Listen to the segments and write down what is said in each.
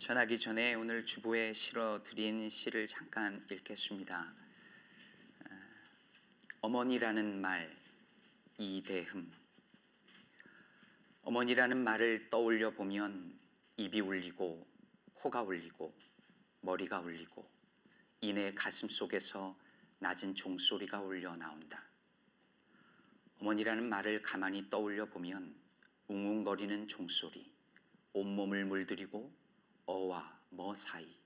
전하기 전에 오늘 주보에 실어 드린 시를 잠깐 읽겠습니다. 어, 어머니라는 말 이대흠 어머니라는 말을 떠올려 보면 입이 울리고 코가 울리고 머리가 울리고 이내 가슴 속에서 낮은 종소리가 울려 나온다. 어머니라는 말을 가만히 떠올려 보면 웅웅거리는 종소리, 온몸을 물들이고 어와 뭐 사이,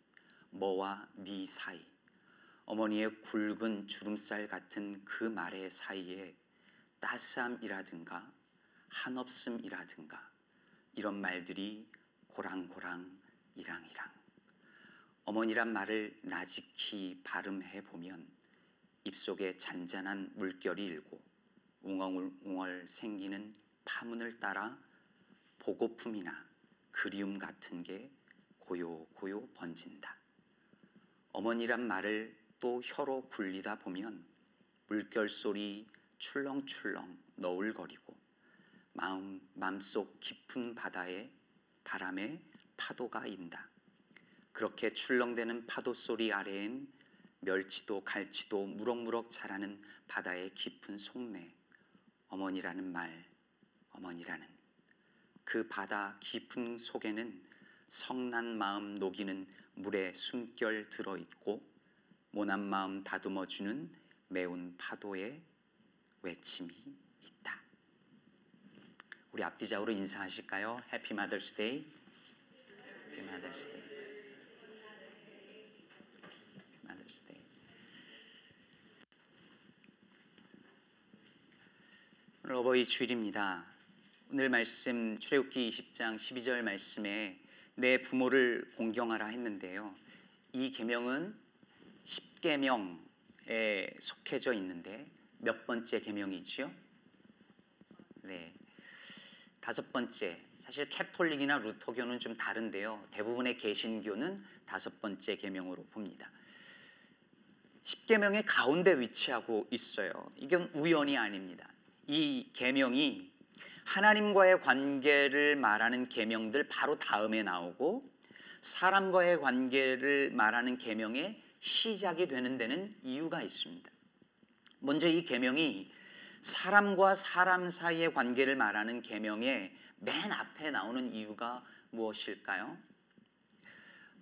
뭐와 네 사이, 어머니의 굵은 주름살 같은 그 말의 사이에 따스함이라든가 한없음이라든가 이런 말들이 고랑고랑 이랑이랑. 어머니란 말을 나직히 발음해 보면 입속에 잔잔한 물결이 일고 웅얼웅얼 생기는 파문을 따라 보고품이나 그리움 같은 게 고요 고요 번진다. 어머니란 말을 또 혀로 굴리다 보면 물결 소리 출렁출렁 너울거리고 마음 맘속 깊은 바다에 바람에 파도가 인다. 그렇게 출렁대는 파도 소리 아래엔 멸치도 갈치도 무럭무럭 자라는 바다의 깊은 속내 어머니라는 말 어머니라는 그 바다 깊은 속에는 성난 마음 녹이는 물의 숨결 들어 있고 모난 마음 다듬어 주는 매운 파도의 외침이 있다. 우리 앞뒤 좌우로 인사하실까요? Happy Mother's Day. Happy Mother's Day. Mother's Day. 오늘 어버이 주일입니다. 오늘 말씀 출애굽기 20장 12절 말씀에 내 부모를 공경하라 했는데요. 이 계명은 10계명에 속해져 있는데 몇 번째 계명이지요? 네. 다섯 번째. 사실 캐톨릭이나 루터교는 좀 다른데요. 대부분의 개신교는 다섯 번째 계명으로 봅니다. 10계명의 가운데 위치하고 있어요. 이건 우연이 아닙니다. 이 계명이 하나님과의 관계를 말하는 계명들 바로 다음에 나오고 사람과의 관계를 말하는 계명의 시작이 되는 데는 이유가 있습니다. 먼저 이 계명이 사람과 사람 사이의 관계를 말하는 계명의 맨 앞에 나오는 이유가 무엇일까요?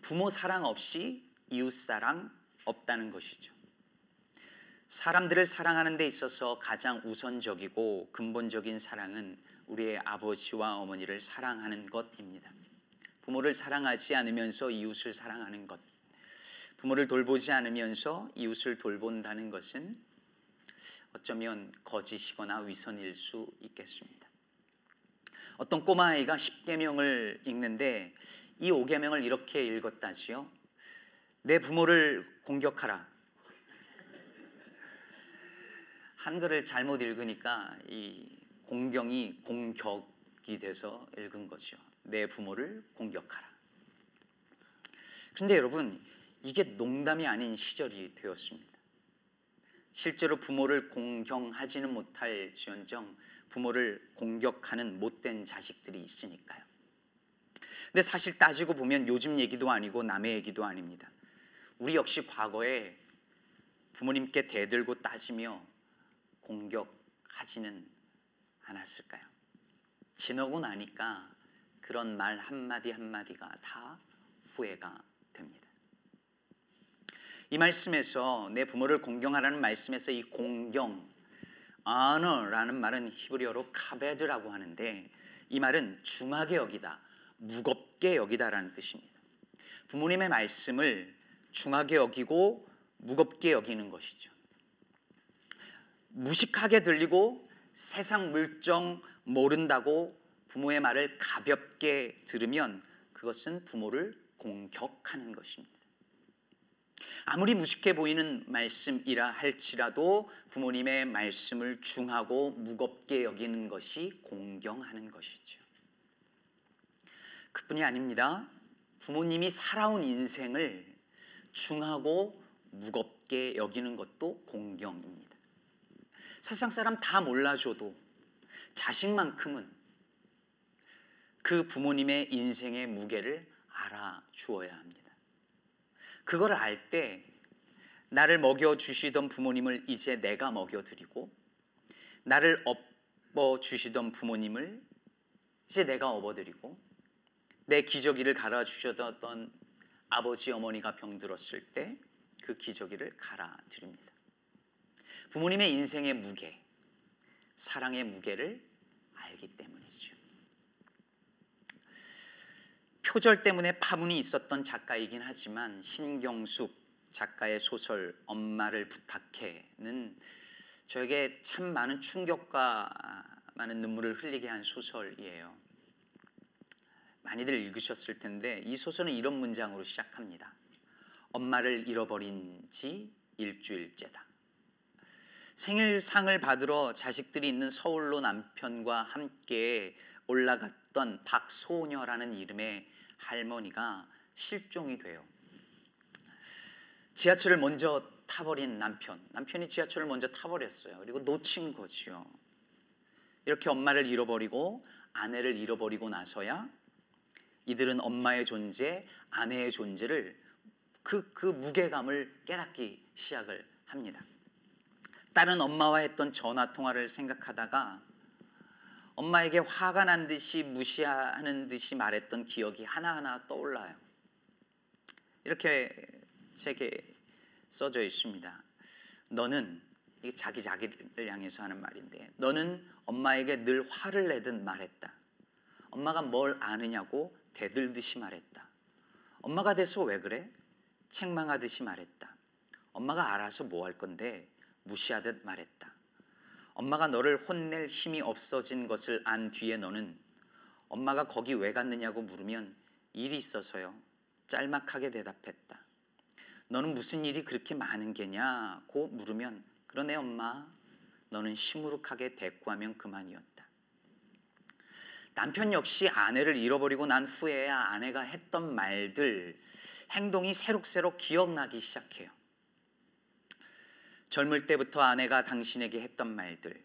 부모 사랑 없이 이웃 사랑 없다는 것이죠. 사람들을 사랑하는 데 있어서 가장 우선적이고 근본적인 사랑은 우리의 아버지와 어머니를 사랑하는 것입니다. 부모를 사랑하지 않으면서 이웃을 사랑하는 것. 부모를 돌보지 않으면서 이웃을 돌본다는 것은 어쩌면 거짓이거나 위선일 수 있겠습니다. 어떤 꼬마아이가 10계명을 읽는데 이 5계명을 이렇게 읽었다지요. 내 부모를 공격하라. 한글을 잘못 읽으니까 이 공경이 공격이 돼서 읽은 거죠. 내 부모를 공격하라. 근데 여러분, 이게 농담이 아닌 시절이 되었습니다. 실제로 부모를 공경하지는 못할 지언정 부모를 공격하는 못된 자식들이 있으니까요. 근데 사실 따지고 보면 요즘 얘기도 아니고 남의 얘기도 아닙니다. 우리 역시 과거에 부모님께 대들고 따지며 공격하지는 않았을까요? 지나고 나니까 그런 말 한마디 한마디가 다 후회가 됩니다. 이 말씀에서 내 부모를 공경하라는 말씀에서 이 공경, 아너라는 말은 히브리어로 카베드라고 하는데 이 말은 중하게 여기다, 무겁게 여기다라는 뜻입니다. 부모님의 말씀을 중하게 여기고 무겁게 여기는 것이죠. 무식하게 들리고 세상 물정 모른다고 부모의 말을 가볍게 들으면 그것은 부모를 공격하는 것입니다. 아무리 무식해 보이는 말씀이라 할지라도 부모님의 말씀을 중하고 무겁게 여기는 것이 공경하는 것이죠. 그뿐이 아닙니다. 부모님이 살아온 인생을 중하고 무겁게 여기는 것도 공경입니다. 세상 사람 다 몰라줘도 자식만큼은 그 부모님의 인생의 무게를 알아주어야 합니다. 그걸 알 때 나를 먹여 주시던 부모님을 이제 내가 먹여 드리고 나를 업어 주시던 부모님을 이제 내가 업어 드리고 내 기저귀를 갈아 주셨던 아버지 어머니가 병들었을 때 그 기저귀를 갈아 드립니다. 부모님의 인생의 무게, 사랑의 무게를 알기 때문이죠. 표절 때문에 파문이 있었던 작가이긴 하지만 신경숙 작가의 소설 엄마를 부탁해는 저에게 참 많은 충격과 많은 눈물을 흘리게 한 소설이에요. 많이들 읽으셨을 텐데 이 소설은 이런 문장으로 시작합니다. 엄마를 잃어버린 지 일주일째다. 생일상을 받으러 자식들이 있는 서울로 남편과 함께 올라갔던 박소녀라는 이름의 할머니가 실종이 돼요. 지하철을 먼저 타버린 남편. 남편이 지하철을 먼저 타버렸어요. 그리고 놓친 거지요. 이렇게 엄마를 잃어버리고 아내를 잃어버리고 나서야 이들은 엄마의 존재, 아내의 존재를 그, 그 무게감을 깨닫기 시작을 합니다. 딸은 엄마와 했던 전화 통화를 생각하다가 엄마에게 화가 난 듯이 무시하는 듯이 말했던 기억이 하나하나 떠올라요. 이렇게 책에 써져 있습니다. 너는 이게 자기 자기를 향해서 하는 말인데 너는 엄마에게 늘 화를 내듯 말했다. 엄마가 뭘 아느냐고 대들듯이 말했다. 엄마가 돼서 왜 그래? 책망하듯이 말했다. 엄마가 알아서 뭐 할 건데 무시하듯 말했다. 엄마가 너를 혼낼 힘이 없어진 것을 안 뒤에 너는 엄마가 거기 왜 갔느냐고 물으면 일이 있어서요. 짤막하게 대답했다. 너는 무슨 일이 그렇게 많은 게냐고 물으면 그러네 엄마. 너는 시무룩하게 대꾸하면 그만이었다. 남편 역시 아내를 잃어버리고 난 후에야 아내가 했던 말들, 행동이 새록새록 기억나기 시작해요. 젊을 때부터 아내가 당신에게 했던 말들,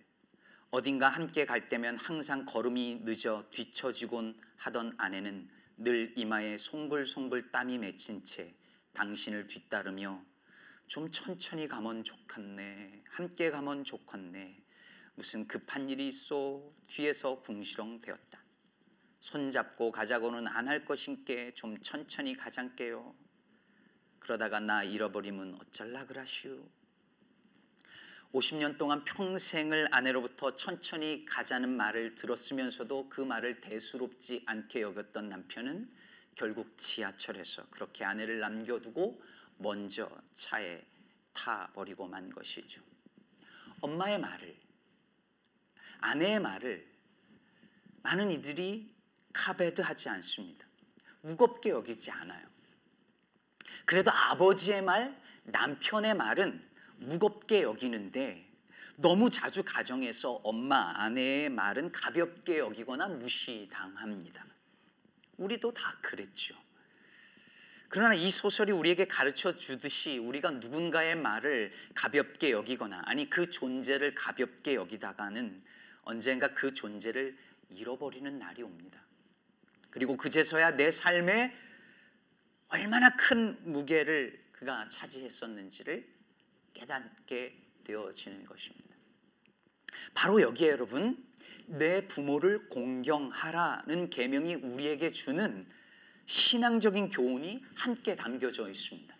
어딘가 함께 갈 때면 항상 걸음이 늦어 뒤처지곤 하던 아내는 늘 이마에 송글송글 땀이 맺힌 채 당신을 뒤따르며 좀 천천히 가면 좋겠네. 함께 가면 좋겠네. 무슨 급한 일이 있어 뒤에서 궁시렁 되었다. 손잡고 가자고는 안 할 것인께 좀 천천히 가장께요. 그러다가 나 잃어버리면 어쩔라 그라슈. 50년 동안 평생을 아내로부터 천천히 가자는 말을 들었으면서도 그 말을 대수롭지 않게 여겼던 남편은 결국 지하철에서 그렇게 아내를 남겨두고 먼저 차에 타버리고 만 것이죠. 엄마의 말을, 아내의 말을 많은 이들이 카베드 하지 않습니다. 무겁게 여기지 않아요. 그래도 아버지의 말, 남편의 말은 무겁게 여기는데 너무 자주 가정에서 엄마, 아내의 말은 가볍게 여기거나 무시당합니다. 우리도 다 그랬죠. 그러나 이 소설이 우리에게 가르쳐 주듯이 우리가 누군가의 말을 가볍게 여기거나 아니 그 존재를 가볍게 여기다가는 언젠가 그 존재를 잃어버리는 날이 옵니다. 그리고 그제서야 내 삶에 얼마나 큰 무게를 그가 차지했었는지를 깨닫게 되어지는 것입니다. 바로 여기에 여러분 내 부모를 공경하라는 계명이 우리에게 주는 신앙적인 교훈이 함께 담겨져 있습니다.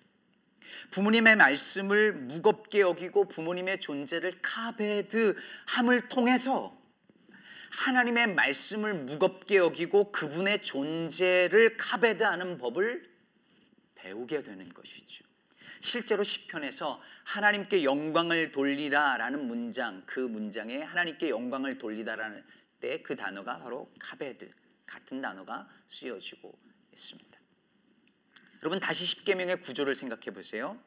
부모님의 말씀을 무겁게 여기고 부모님의 존재를 카베드함을 통해서 하나님의 말씀을 무겁게 여기고 그분의 존재를 카베드하는 법을 배우게 되는 것이죠. 실제로 시편에서 하나님께 영광을 돌리라라는 문장 그 문장에 하나님께 영광을 돌리다라는 때 그 단어가 바로 카베드 같은 단어가 쓰여지고 있습니다. 여러분 다시 10계명의 구조를 생각해 보세요.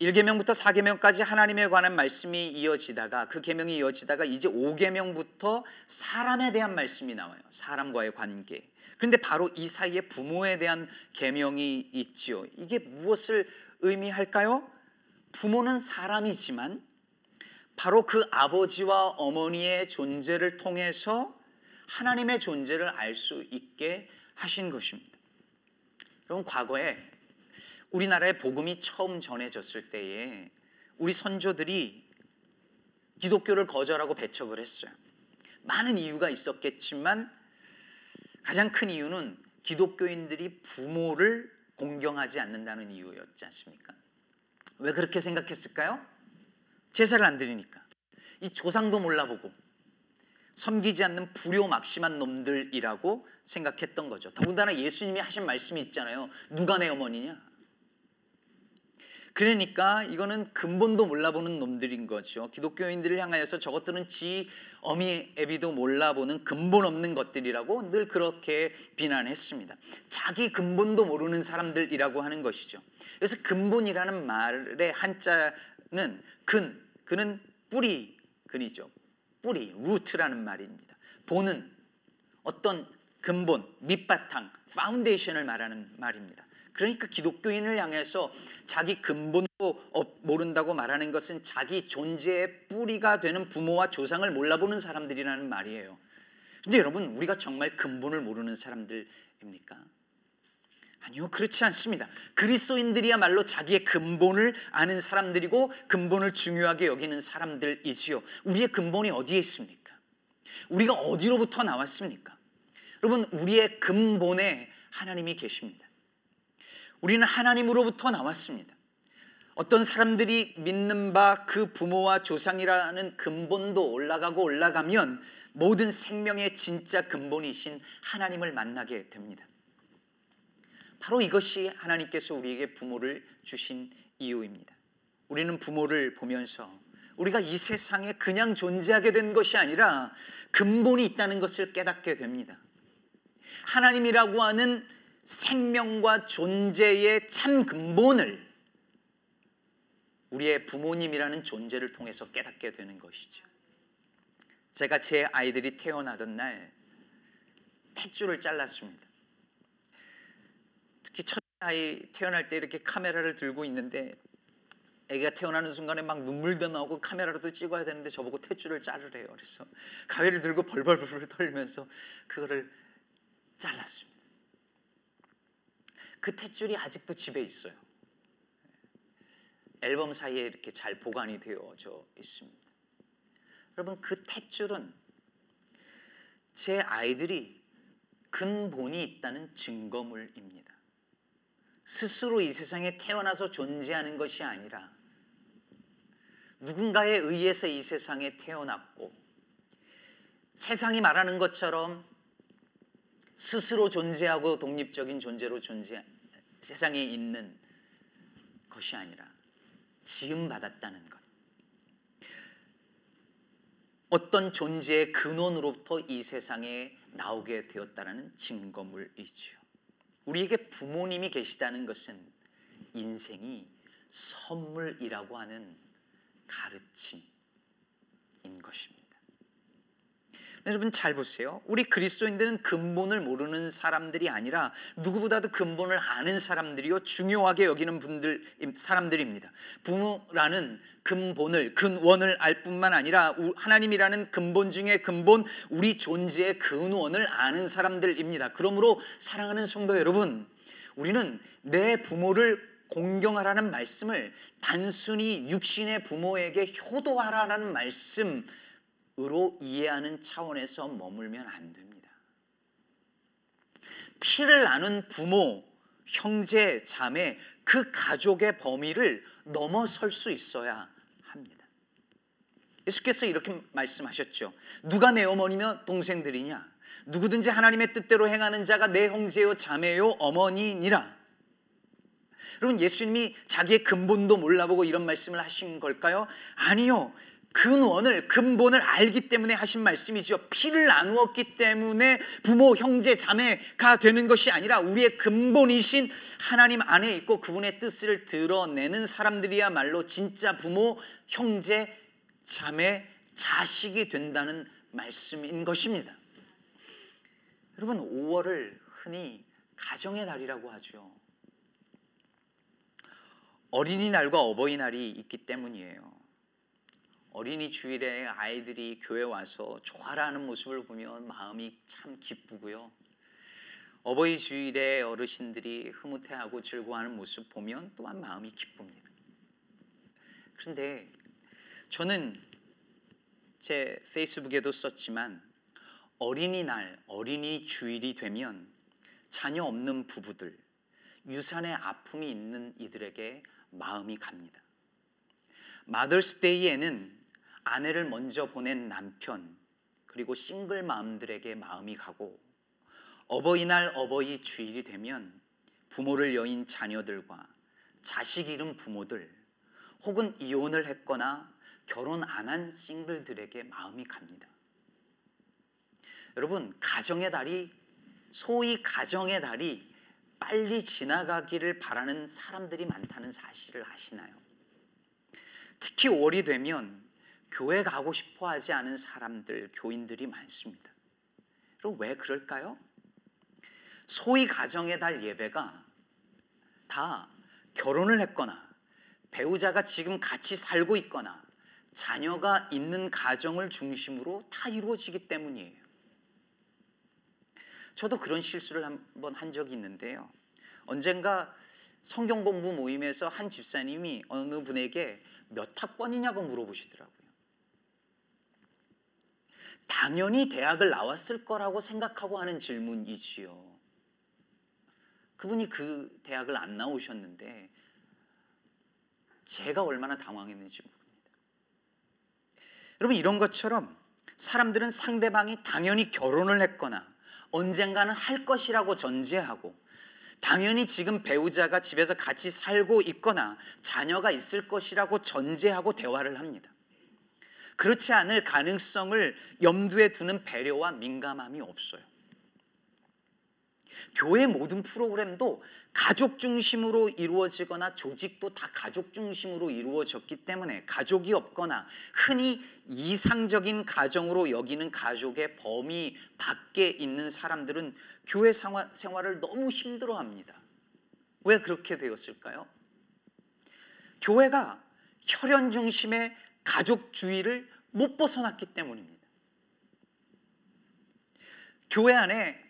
1계명부터 4계명까지 하나님에 관한 말씀이 이어지다가 그 계명이 이어지다가 이제 5계명부터 사람에 대한 말씀이 나와요. 사람과의 관계. 그런데 바로 이 사이에 부모에 대한 계명이 있지요. 이게 무엇을 의미할까요? 부모는 사람이지만 바로 그 아버지와 어머니의 존재를 통해서 하나님의 존재를 알 수 있게 하신 것입니다. 여러분 과거에 우리나라에 복음이 처음 전해졌을 때에 우리 선조들이 기독교를 거절하고 배척을 했어요. 많은 이유가 있었겠지만 가장 큰 이유는 기독교인들이 부모를 공경하지 않는다는 이유였지 않습니까? 왜 그렇게 생각했을까요? 제사를 안 드리니까. 이 조상도 몰라보고 섬기지 않는 불효막심한 놈들이라고 생각했던 거죠. 더군다나 예수님이 하신 말씀이 있잖아요. 누가 내 어머니냐? 그러니까 이거는 근본도 몰라보는 놈들인 거죠. 기독교인들을 향하여서 저것들은 지 어미 애비도 몰라보는 근본 없는 것들이라고 늘 그렇게 비난했습니다. 자기 근본도 모르는 사람들이라고 하는 것이죠. 그래서 근본이라는 말의 한자는 근, 근은 뿌리, 근이죠. 뿌리, root라는 말입니다. 본은 어떤 근본, 밑바탕, foundation을 말하는 말입니다. 그러니까 기독교인을 향해서 자기 근본도 모른다고 말하는 것은 자기 존재의 뿌리가 되는 부모와 조상을 몰라보는 사람들이라는 말이에요. 근데 여러분, 우리가 정말 근본을 모르는 사람들입니까? 아니요, 그렇지 않습니다. 그리스도인들이야말로 자기의 근본을 아는 사람들이고 근본을 중요하게 여기는 사람들이지요. 우리의 근본이 어디에 있습니까? 우리가 어디로부터 나왔습니까? 여러분, 우리의 근본에 하나님이 계십니다. 우리는 하나님으로부터 나왔습니다. 어떤 사람들이 믿는 바 그 부모와 조상이라는 근본도 올라가고 올라가면 모든 생명의 진짜 근본이신 하나님을 만나게 됩니다. 바로 이것이 하나님께서 우리에게 부모를 주신 이유입니다. 우리는 부모를 보면서 우리가 이 세상에 그냥 존재하게 된 것이 아니라 근본이 있다는 것을 깨닫게 됩니다. 하나님이라고 하는 생명과 존재의 참 근본을 우리의 부모님이라는 존재를 통해서 깨닫게 되는 것이죠. 제가 제 아이들이 태어나던 날 탯줄을 잘랐습니다. 특히 첫 아이 태어날 때 이렇게 카메라를 들고 있는데 아기가 태어나는 순간에 막 눈물도 나오고 카메라로도 찍어야 되는데 저보고 탯줄을 자르래요. 그래서 가위를 들고 벌벌벌 떨면서 그거를 잘랐습니다. 그 탯줄이 아직도 집에 있어요. 앨범 사이에 이렇게 잘 보관이 되어져 있습니다. 여러분 그 탯줄은 제 아이들이 근본이 있다는 증거물입니다. 스스로 이 세상에 태어나서 존재하는 것이 아니라 누군가에 의해서 이 세상에 태어났고 세상이 말하는 것처럼 스스로 존재하고 독립적인 존재로 존재 세상에 있는 것이 아니라 지음 받았다는 것. 어떤 존재의 근원으로부터 이 세상에 나오게 되었다는 증거물이지요. 우리에게 부모님이 계시다는 것은 인생이 선물이라고 하는 가르침인 것입니다. 여러분 잘 보세요. 우리 그리스도인들은 근본을 모르는 사람들이 아니라 누구보다도 근본을 아는 사람들이요 중요하게 여기는 분들 사람들입니다. 부모라는 근본을 근원을 알 뿐만 아니라 하나님이라는 근본 중에 근본 우리 존재의 근원을 아는 사람들입니다. 그러므로 사랑하는 성도 여러분, 우리는 내 부모를 공경하라는 말씀을 단순히 육신의 부모에게 효도하라는 말씀 으로 이해하는 차원에서 머물면 안 됩니다. 피를 나눈 부모, 형제, 자매, 그 가족의 범위를 넘어설 수 있어야 합니다. 예수께서 이렇게 말씀하셨죠. 누가 내 어머니며 동생들이냐? 누구든지 하나님의 뜻대로 행하는 자가 내 형제요, 자매요, 어머니니라. 여러분, 예수님이 자기의 근본도 몰라보고 이런 말씀을 하신 걸까요? 아니요. 근원을 근본을 알기 때문에 하신 말씀이죠. 피를 나누었기 때문에 부모, 형제, 자매가 되는 것이 아니라 우리의 근본이신 하나님 안에 있고 그분의 뜻을 드러내는 사람들이야말로 진짜 부모, 형제, 자매, 자식이 된다는 말씀인 것입니다. 여러분 5월을 흔히 가정의 달이라고 하죠. 어린이날과 어버이날이 있기 때문이에요. 어린이 주일에 아이들이 교회 와서 좋아라는 모습을 보면 마음이 참 기쁘고요. 어버이 주일에 어르신들이 흐뭇해하고 즐거워하는 모습 보면 또한 마음이 기쁩니다. 그런데 저는 제 페이스북에도 썼지만 어린이날, 어린이 주일이 되면 자녀 없는 부부들, 유산의 아픔이 있는 이들에게 마음이 갑니다. 마더스데이에는 아내를 먼저 보낸 남편, 그리고 싱글 마음들에게 마음이 가고 어버이날 어버이 주일이 되면 부모를 여인 자녀들과 자식 잃은 부모들 혹은 이혼을 했거나 결혼 안 한 싱글들에게 마음이 갑니다. 여러분, 가정의 달이 소위 가정의 달이 빨리 지나가기를 바라는 사람들이 많다는 사실을 아시나요? 특히 5월이 되면 교회 가고 싶어 하지 않은 사람들, 교인들이 많습니다. 그럼 왜 그럴까요? 소위 가정의 달 예배가 다 결혼을 했거나 배우자가 지금 같이 살고 있거나 자녀가 있는 가정을 중심으로 다 이루어지기 때문이에요. 저도 그런 실수를 한번 한 적이 있는데요. 언젠가 성경 공부 모임에서 한 집사님이 어느 분에게 몇 학번이냐고 물어보시더라고요. 당연히 대학을 나왔을 거라고 생각하고 하는 질문이지요. 그분이 그 대학을 안 나오셨는데 제가 얼마나 당황했는지 모릅니다. 여러분 이런 것처럼 사람들은 상대방이 당연히 결혼을 했거나 언젠가는 할 것이라고 전제하고 당연히 지금 배우자가 집에서 같이 살고 있거나 자녀가 있을 것이라고 전제하고 대화를 합니다. 그렇지 않을 가능성을 염두에 두는 배려와 민감함이 없어요. 교회 모든 프로그램도 가족 중심으로 이루어지거나 조직도 다 가족 중심으로 이루어졌기 때문에 가족이 없거나 흔히 이상적인 가정으로 여기는 가족의 범위 밖에 있는 사람들은 교회 생활을 너무 힘들어 합니다. 왜 그렇게 되었을까요? 교회가 혈연 중심의 가족주의를 못 벗어났기 때문입니다. 교회 안에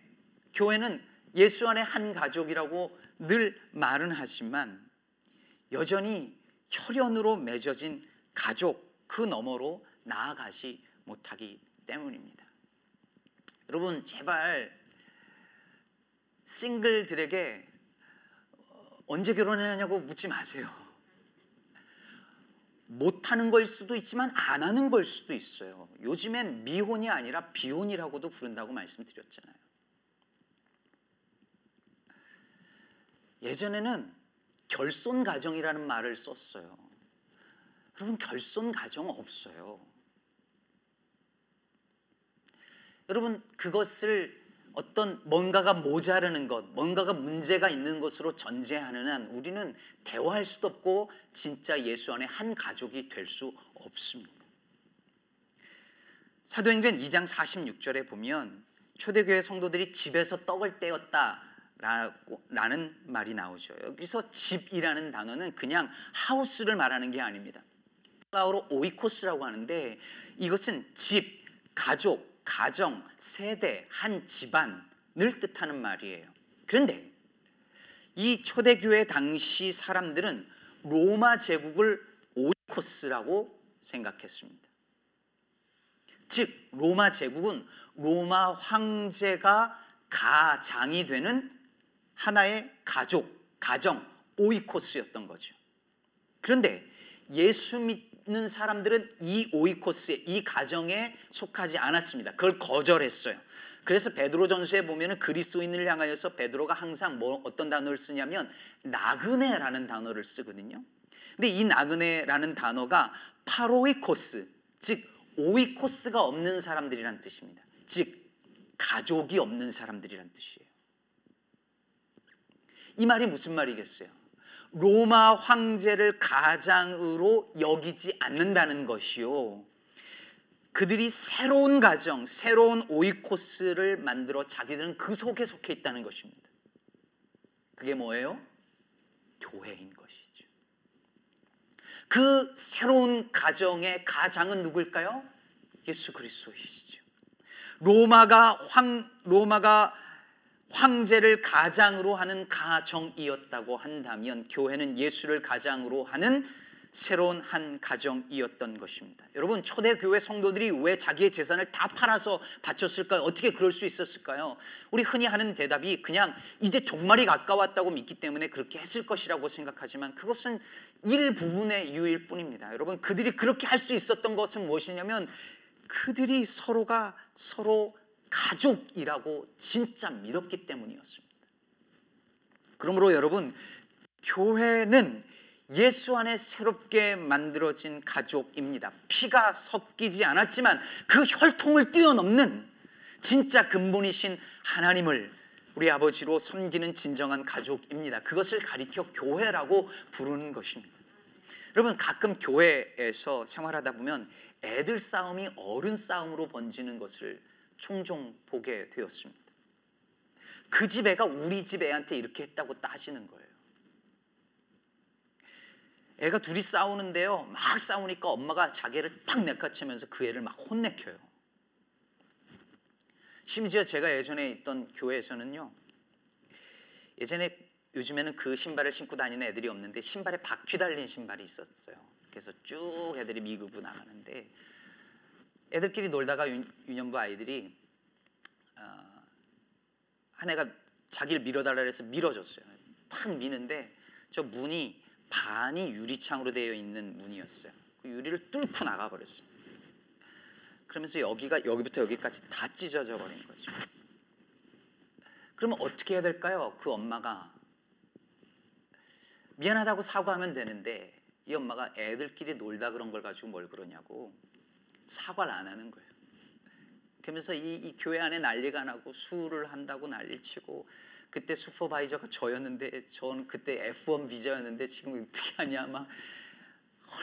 교회는 예수 안에 한 가족이라고 늘 말은 하지만 여전히 혈연으로 맺어진 가족 그 너머로 나아가지 못하기 때문입니다. 여러분 제발 싱글들에게 언제 결혼하냐고 묻지 마세요. 못하는 걸 수도 있지만 안 하는 걸 수도 있어요. 요즘엔 미혼이 아니라 비혼이라고도 부른다고 말씀드렸잖아요. 예전에는 결손 가정이라는 말을 썼어요. 여러분 결손 가정 없어요. 여러분 그것을 어떤 뭔가가 모자르는 것, 뭔가가 문제가 있는 것으로 전제하는 한 우리는 대화할 수도 없고 진짜 예수 안에 한 가족이 될 수 없습니다. 사도행전 2장 46절에 보면 초대교회 성도들이 집에서 떡을 떼었다 라는 말이 나오죠. 여기서 집이라는 단어는 그냥 하우스를 말하는 게 아닙니다. 라우로 오이코스라고 하는데 이것은 집, 가족, 가정, 세대, 한 집안을 뜻하는 말이에요. 그런데 이 초대교회 당시 사람들은 로마 제국을 오이코스라고 생각했습니다. 즉 로마 제국은 로마 황제가 가장이 되는 하나의 가족, 가정, 오이코스였던 거죠. 그런데 예수 믿 는 사람들은 이 오이코스에, 이 가정에 속하지 않았습니다. 그걸 거절했어요. 그래서 베드로 전서에 보면은 그리스도인을 향하여서 베드로가 항상 뭐 어떤 단어를 쓰냐면 나그네라는 단어를 쓰거든요. 근데 이 나그네라는 단어가 파로이코스, 즉 오이코스가 없는 사람들이란 뜻입니다. 즉 가족이 없는 사람들이란 뜻이에요. 이 말이 무슨 말이겠어요? 로마 황제를 가장으로 여기지 않는다는 것이요. 그들이 새로운 가정, 새로운 오이코스를 만들어 자기들은 그 속에 속해 있다는 것입니다. 그게 뭐예요? 교회인 것이죠. 그 새로운 가정의 가장은 누굴까요? 예수 그리스도이시죠. 로마가 황 로마가 황제를 가장으로 하는 가정이었다고 한다면 교회는 예수를 가장으로 하는 새로운 한 가정이었던 것입니다. 여러분 초대교회 성도들이 왜 자기의 재산을 다 팔아서 바쳤을까요? 어떻게 그럴 수 있었을까요? 우리 흔히 하는 대답이 그냥 이제 종말이 가까웠다고 믿기 때문에 그렇게 했을 것이라고 생각하지만 그것은 일부분의 이유일 뿐입니다. 여러분 그들이 그렇게 할 수 있었던 것은 무엇이냐면 그들이 서로가 서로 가족이라고 진짜 믿었기 때문이었습니다. 그러므로 여러분 교회는 예수 안에 새롭게 만들어진 가족입니다. 피가 섞이지 않았지만 그 혈통을 뛰어넘는 진짜 근본이신 하나님을 우리 아버지로 섬기는 진정한 가족입니다. 그것을 가리켜 교회라고 부르는 것입니다. 여러분 가끔 교회에서 생활하다 보면 애들 싸움이 어른 싸움으로 번지는 것을 종종 보게 되었습니다. 그 집 애가 우리 집 애한테 이렇게 했다고 따지는 거예요. 애가 둘이 싸우는데요. 막 싸우니까 엄마가 자기를 탁 내카치면서 그 애를 막 혼내켜요. 심지어 제가 예전에 있던 교회에서는요. 예전에 요즘에는 그 신발을 신고 다니는 애들이 없는데 신발에 바퀴 달린 신발이 있었어요. 그래서 쭉 애들이 미국으로 나가는데 애들끼리 놀다가 유년부 아이들이 어, 한 애가 자기를 밀어달라 해서 밀어줬어요. 탁 미는데 저 문이 반이 유리창으로 되어 있는 문이었어요. 그 유리를 뚫고 나가버렸어요. 그러면서 여기가 여기부터 여기까지 다 찢어져 버린 거죠. 그러면 어떻게 해야 될까요? 그 엄마가 미안하다고 사과하면 되는데 이 엄마가 애들끼리 놀다 그런 걸 가지고 뭘 그러냐고 사과를 안 하는 거예요. 그러면서 이, 이 교회 안에 난리가 나고 술을 한다고 난리 치고 그때 슈퍼바이저가 저였는데 전 그때 F1 비자였는데 지금 어떻게 하냐 막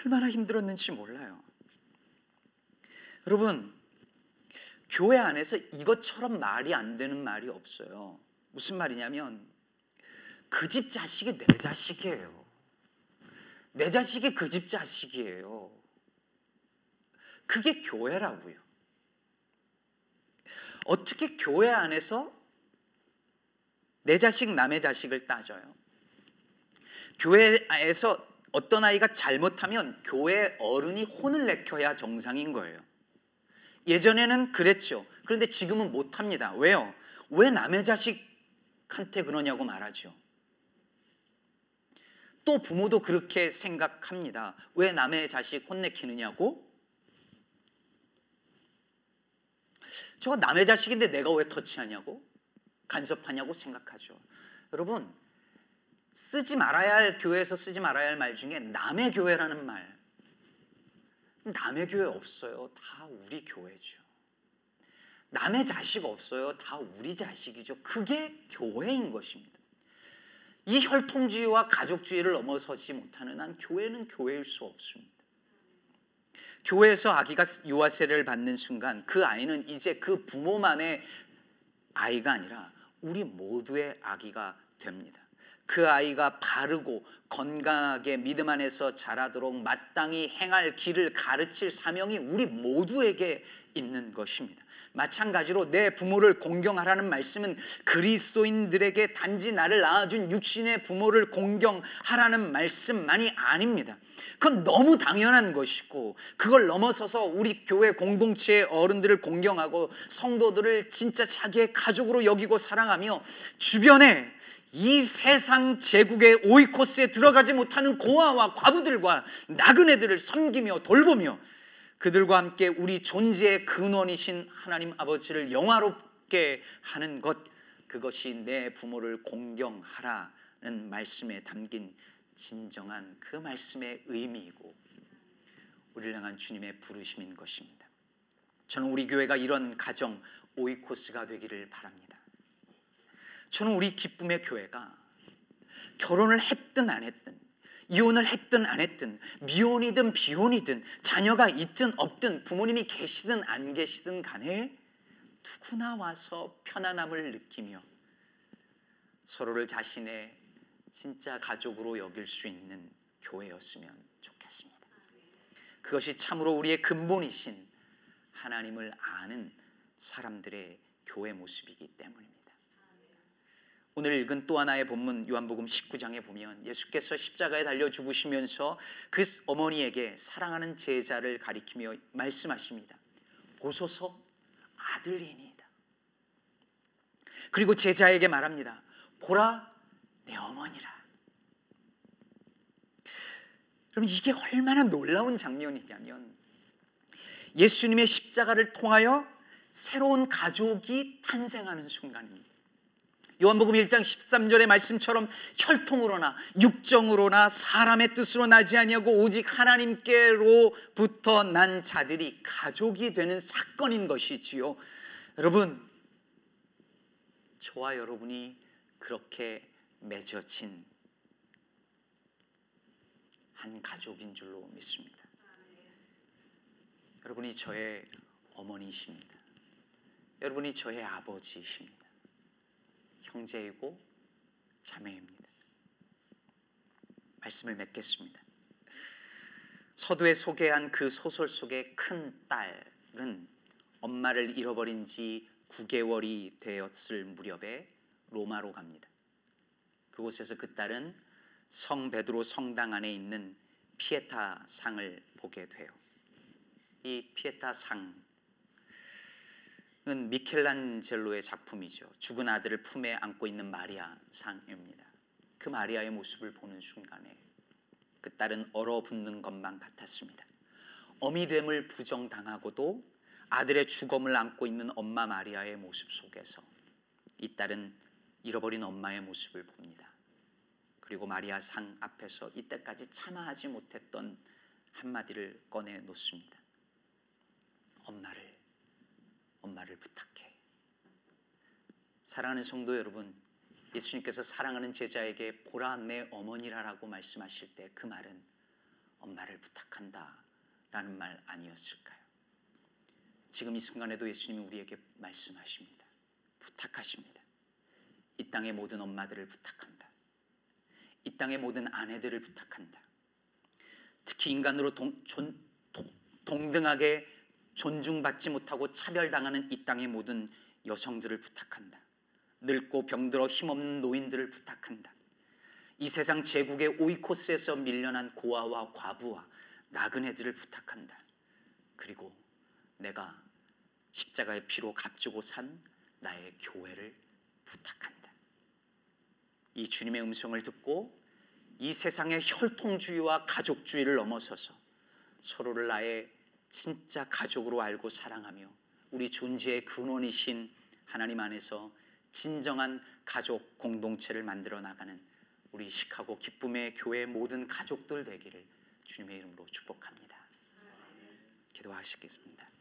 얼마나 힘들었는지 몰라요. 여러분 교회 안에서 이것처럼 말이 안 되는 말이 없어요. 무슨 말이냐면 그 집 자식이 내 자식이에요. 내 자식이 그 집 자식이에요. 그게 교회라고요. 어떻게 교회 안에서 내 자식 남의 자식을 따져요. 교회에서 어떤 아이가 잘못하면 교회 어른이 혼을 내켜야 정상인 거예요. 예전에는 그랬죠. 그런데 지금은 못합니다. 왜요? 왜 남의 자식한테 그러냐고 말하죠. 또 부모도 그렇게 생각합니다. 왜 남의 자식 혼내키느냐고? 저거 남의 자식인데 내가 왜 터치하냐고? 간섭하냐고 생각하죠. 여러분, 쓰지 말아야 할 교회에서 쓰지 말아야 할 말 중에 남의 교회라는 말. 남의 교회 없어요. 다 우리 교회죠. 남의 자식 없어요. 다 우리 자식이죠. 그게 교회인 것입니다. 이 혈통주의와 가족주의를 넘어서지 못하는 한 교회는 교회일 수 없습니다. 교회에서 아기가 유아 세례를 받는 순간 그 아이는 이제 그 부모만의 아이가 아니라 우리 모두의 아기가 됩니다. 그 아이가 바르고 건강하게 믿음 안에서 자라도록 마땅히 행할 길을 가르칠 사명이 우리 모두에게 있는 것입니다. 마찬가지로 내 부모를 공경하라는 말씀은 그리스도인들에게 단지 나를 낳아준 육신의 부모를 공경하라는 말씀만이 아닙니다. 그건 너무 당연한 것이고 그걸 넘어서서 우리 교회 공동체의 어른들을 공경하고 성도들을 진짜 자기의 가족으로 여기고 사랑하며 주변에 이 세상 제국의 오이코스에 들어가지 못하는 고아와 과부들과 나그네들을 섬기며 돌보며 그들과 함께 우리 존재의 근원이신 하나님 아버지를 영화롭게 하는 것 그것이 내 부모를 공경하라는 말씀에 담긴 진정한 그 말씀의 의미이고 우리를 향한 주님의 부르심인 것입니다. 저는 우리 교회가 이런 가정 오이코스가 되기를 바랍니다. 저는 우리 기쁨의 교회가 결혼을 했든 안 했든 이혼을 했든 안 했든 미혼이든 비혼이든 자녀가 있든 없든 부모님이 계시든 안 계시든 간에 누구나 와서 편안함을 느끼며 서로를 자신의 진짜 가족으로 여길 수 있는 교회였으면 좋겠습니다. 그것이 참으로 우리의 근본이신 하나님을 아는 사람들의 교회 모습이기 때문입니다. 오늘 읽은 또 하나의 본문 요한복음 19장에 보면 예수께서 십자가에 달려 죽으시면서 그 어머니에게 사랑하는 제자를 가리키며 말씀하십니다. 보소서 아들이니이다. 그리고 제자에게 말합니다. 보라 내 어머니라. 그럼 이게 얼마나 놀라운 장면이냐면 예수님의 십자가를 통하여 새로운 가족이 탄생하는 순간입니다. 요한복음 1장 13절의 말씀처럼 혈통으로나 육정으로나 사람의 뜻으로 나지 아니하고 오직 하나님께로부터 난 자들이 가족이 되는 사건인 것이지요. 여러분 저와 여러분이 그렇게 맺어진 한 가족인 줄로 믿습니다. 여러분이 저의 어머니십니다. 여러분이 저의 아버지이십니다. 형제이고 자매입니다. 말씀을 맺겠습니다. 서두에 소개한 그 소설 속의 큰 딸은 엄마를 잃어버린 지 9개월이 되었을 무렵에 로마로 갑니다. 그곳에서 그 딸은 성 베드로 성당 안에 있는 피에타 상을 보게 돼요. 이 피에타 상 은 미켈란젤로의 작품이죠. 죽은 아들을 품에 안고 있는 마리아 상입니다. 그 마리아의 모습을 보는 순간에 그 딸은 얼어붙는 것만 같았습니다. 어미됨을 부정당하고도 아들의 죽음을 안고 있는 엄마 마리아의 모습 속에서 이 딸은 잃어버린 엄마의 모습을 봅니다. 그리고 마리아 상 앞에서 이때까지 참아하지 못했던 한마디를 꺼내 놓습니다. 엄마를 엄마를 부탁해. 사랑하는 성도 여러분, 예수님께서 사랑하는 제자에게 보라 내 어머니라라고 말씀하실 때 그 말은 엄마를 부탁한다 라는 말 아니었을까요? 지금 이 순간에도 예수님이 우리에게 말씀하십니다. 부탁하십니다. 이 땅의 모든 엄마들을 부탁한다. 이 땅의 모든 아내들을 부탁한다. 특히 인간으로 동, 존, 동, 동등하게 존중받지 못하고 차별당하는 이 땅의 모든 여성들을 부탁한다. 늙고 병들어 힘없는 노인들을 부탁한다. 이 세상 제국의 오이코스에서 밀려난 고아와 과부와 나그네들을 부탁한다. 그리고 내가 십자가의 피로 값주고 산 나의 교회를 부탁한다. 이 주님의 음성을 듣고 이 세상의 혈통주의와 가족주의를 넘어서서 서로를 나의 진짜 가족으로 알고 사랑하며 우리 존재의 근원이신 하나님 안에서 진정한 가족 공동체를 만들어 나가는 우리 시카고 기쁨의 교회 모든 가족들 되기를 주님의 이름으로 축복합니다. 기도하시겠습니다.